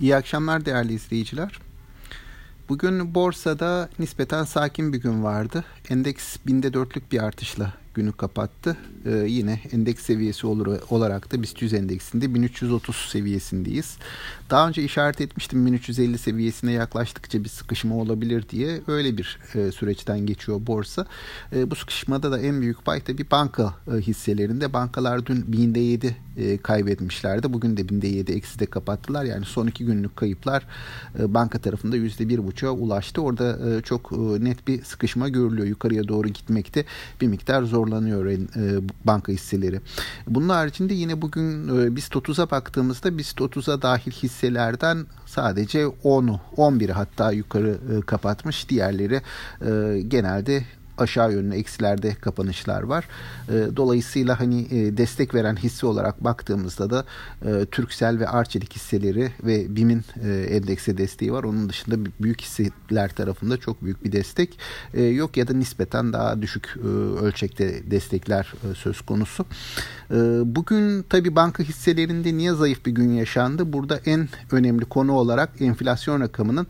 İyi akşamlar değerli izleyiciler. Bugün borsada nispeten sakin bir gün vardı. Endeks binde dörtlük bir artışla günü kapattı. Ee, yine endeks seviyesi olur, olarak da BIST 100 endeksinde 1330 seviyesindeyiz. Daha önce işaret etmiştim 1350 seviyesine yaklaştıkça bir sıkışma olabilir diye. Öyle bir e, süreçten geçiyor borsa. E, bu sıkışmada da en büyük pay tabii banka e, hisselerinde. Bankalar dün binde 7 e, kaybetmişlerdi. Bugün de binde 7 eksi de kapattılar. Yani son iki günlük kayıplar e, banka tarafında %1,5'a ulaştı. Orada e, çok e, net bir sıkışma görülüyor. Yukarıya doğru gitmekte bir miktar zor zorlanıyor e, banka hisseleri. Bunun haricinde yine bugün e, BIST 30'a baktığımızda BIST 30'a dahil hisselerden sadece 10'u 11'i hatta yukarı e, kapatmış. Diğerleri e, genelde aşağı yönlü eksilerde kapanışlar var. E, dolayısıyla hani e, destek veren hisse olarak baktığımızda da e, Türksel ve Arçelik hisseleri ve BİM'in endekse desteği var. Onun dışında büyük hisseler tarafında çok büyük bir destek yok ya da nispeten daha düşük ölçekte destekler söz konusu. bugün tabi banka hisselerinde niye zayıf bir gün yaşandı? Burada en önemli konu olarak enflasyon rakamının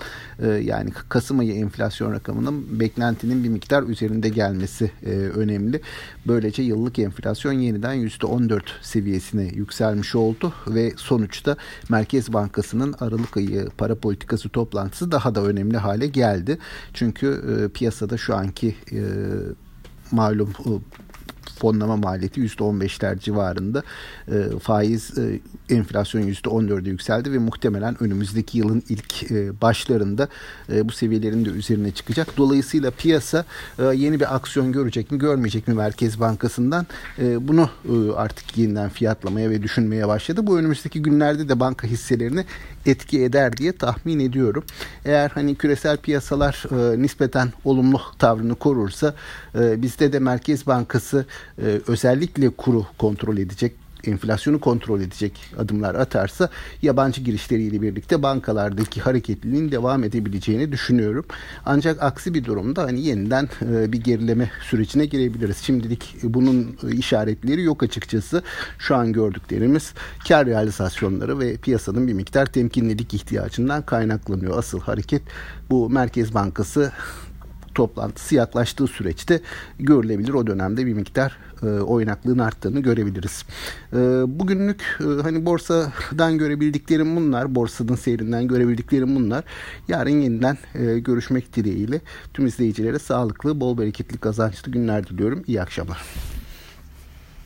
yani Kasım ayı enflasyon rakamının beklentinin bir miktar üzerinde üzerinde gelmesi e, önemli. Böylece yıllık enflasyon yeniden %14 seviyesine yükselmiş oldu ve sonuçta Merkez Bankası'nın Aralık ayı para politikası toplantısı daha da önemli hale geldi. Çünkü e, piyasada şu anki e, malum fonlama maliyeti %15'ler civarında. E, faiz e, enflasyon %14'e yükseldi ve muhtemelen önümüzdeki yılın ilk e, başlarında e, bu seviyelerin de üzerine çıkacak. Dolayısıyla piyasa e, yeni bir aksiyon görecek mi görmeyecek mi Merkez Bankası'ndan e, bunu e, artık yeniden fiyatlamaya ve düşünmeye başladı. Bu önümüzdeki günlerde de banka hisselerini etki eder diye tahmin ediyorum. Eğer hani küresel piyasalar e, nispeten olumlu tavrını korursa e, bizde de Merkez Bankası e, özellikle kuru kontrol edecek enflasyonu kontrol edecek adımlar atarsa yabancı girişleriyle birlikte bankalardaki hareketliliğin devam edebileceğini düşünüyorum. Ancak aksi bir durumda hani yeniden e, bir gerileme sürecine girebiliriz. Şimdilik bunun işaretleri yok açıkçası. Şu an gördüklerimiz kar realizasyonları ve piyasanın bir miktar temkinlilik ihtiyacından kaynaklanıyor. Asıl hareket bu Merkez Bankası toplantısı yaklaştığı süreçte görülebilir. O dönemde bir miktar e, oynaklığın arttığını görebiliriz. E, bugünlük e, hani borsadan görebildiklerim bunlar. Borsanın seyrinden görebildiklerim bunlar. Yarın yeniden e, görüşmek dileğiyle tüm izleyicilere sağlıklı, bol bereketli, kazançlı günler diliyorum. İyi akşamlar.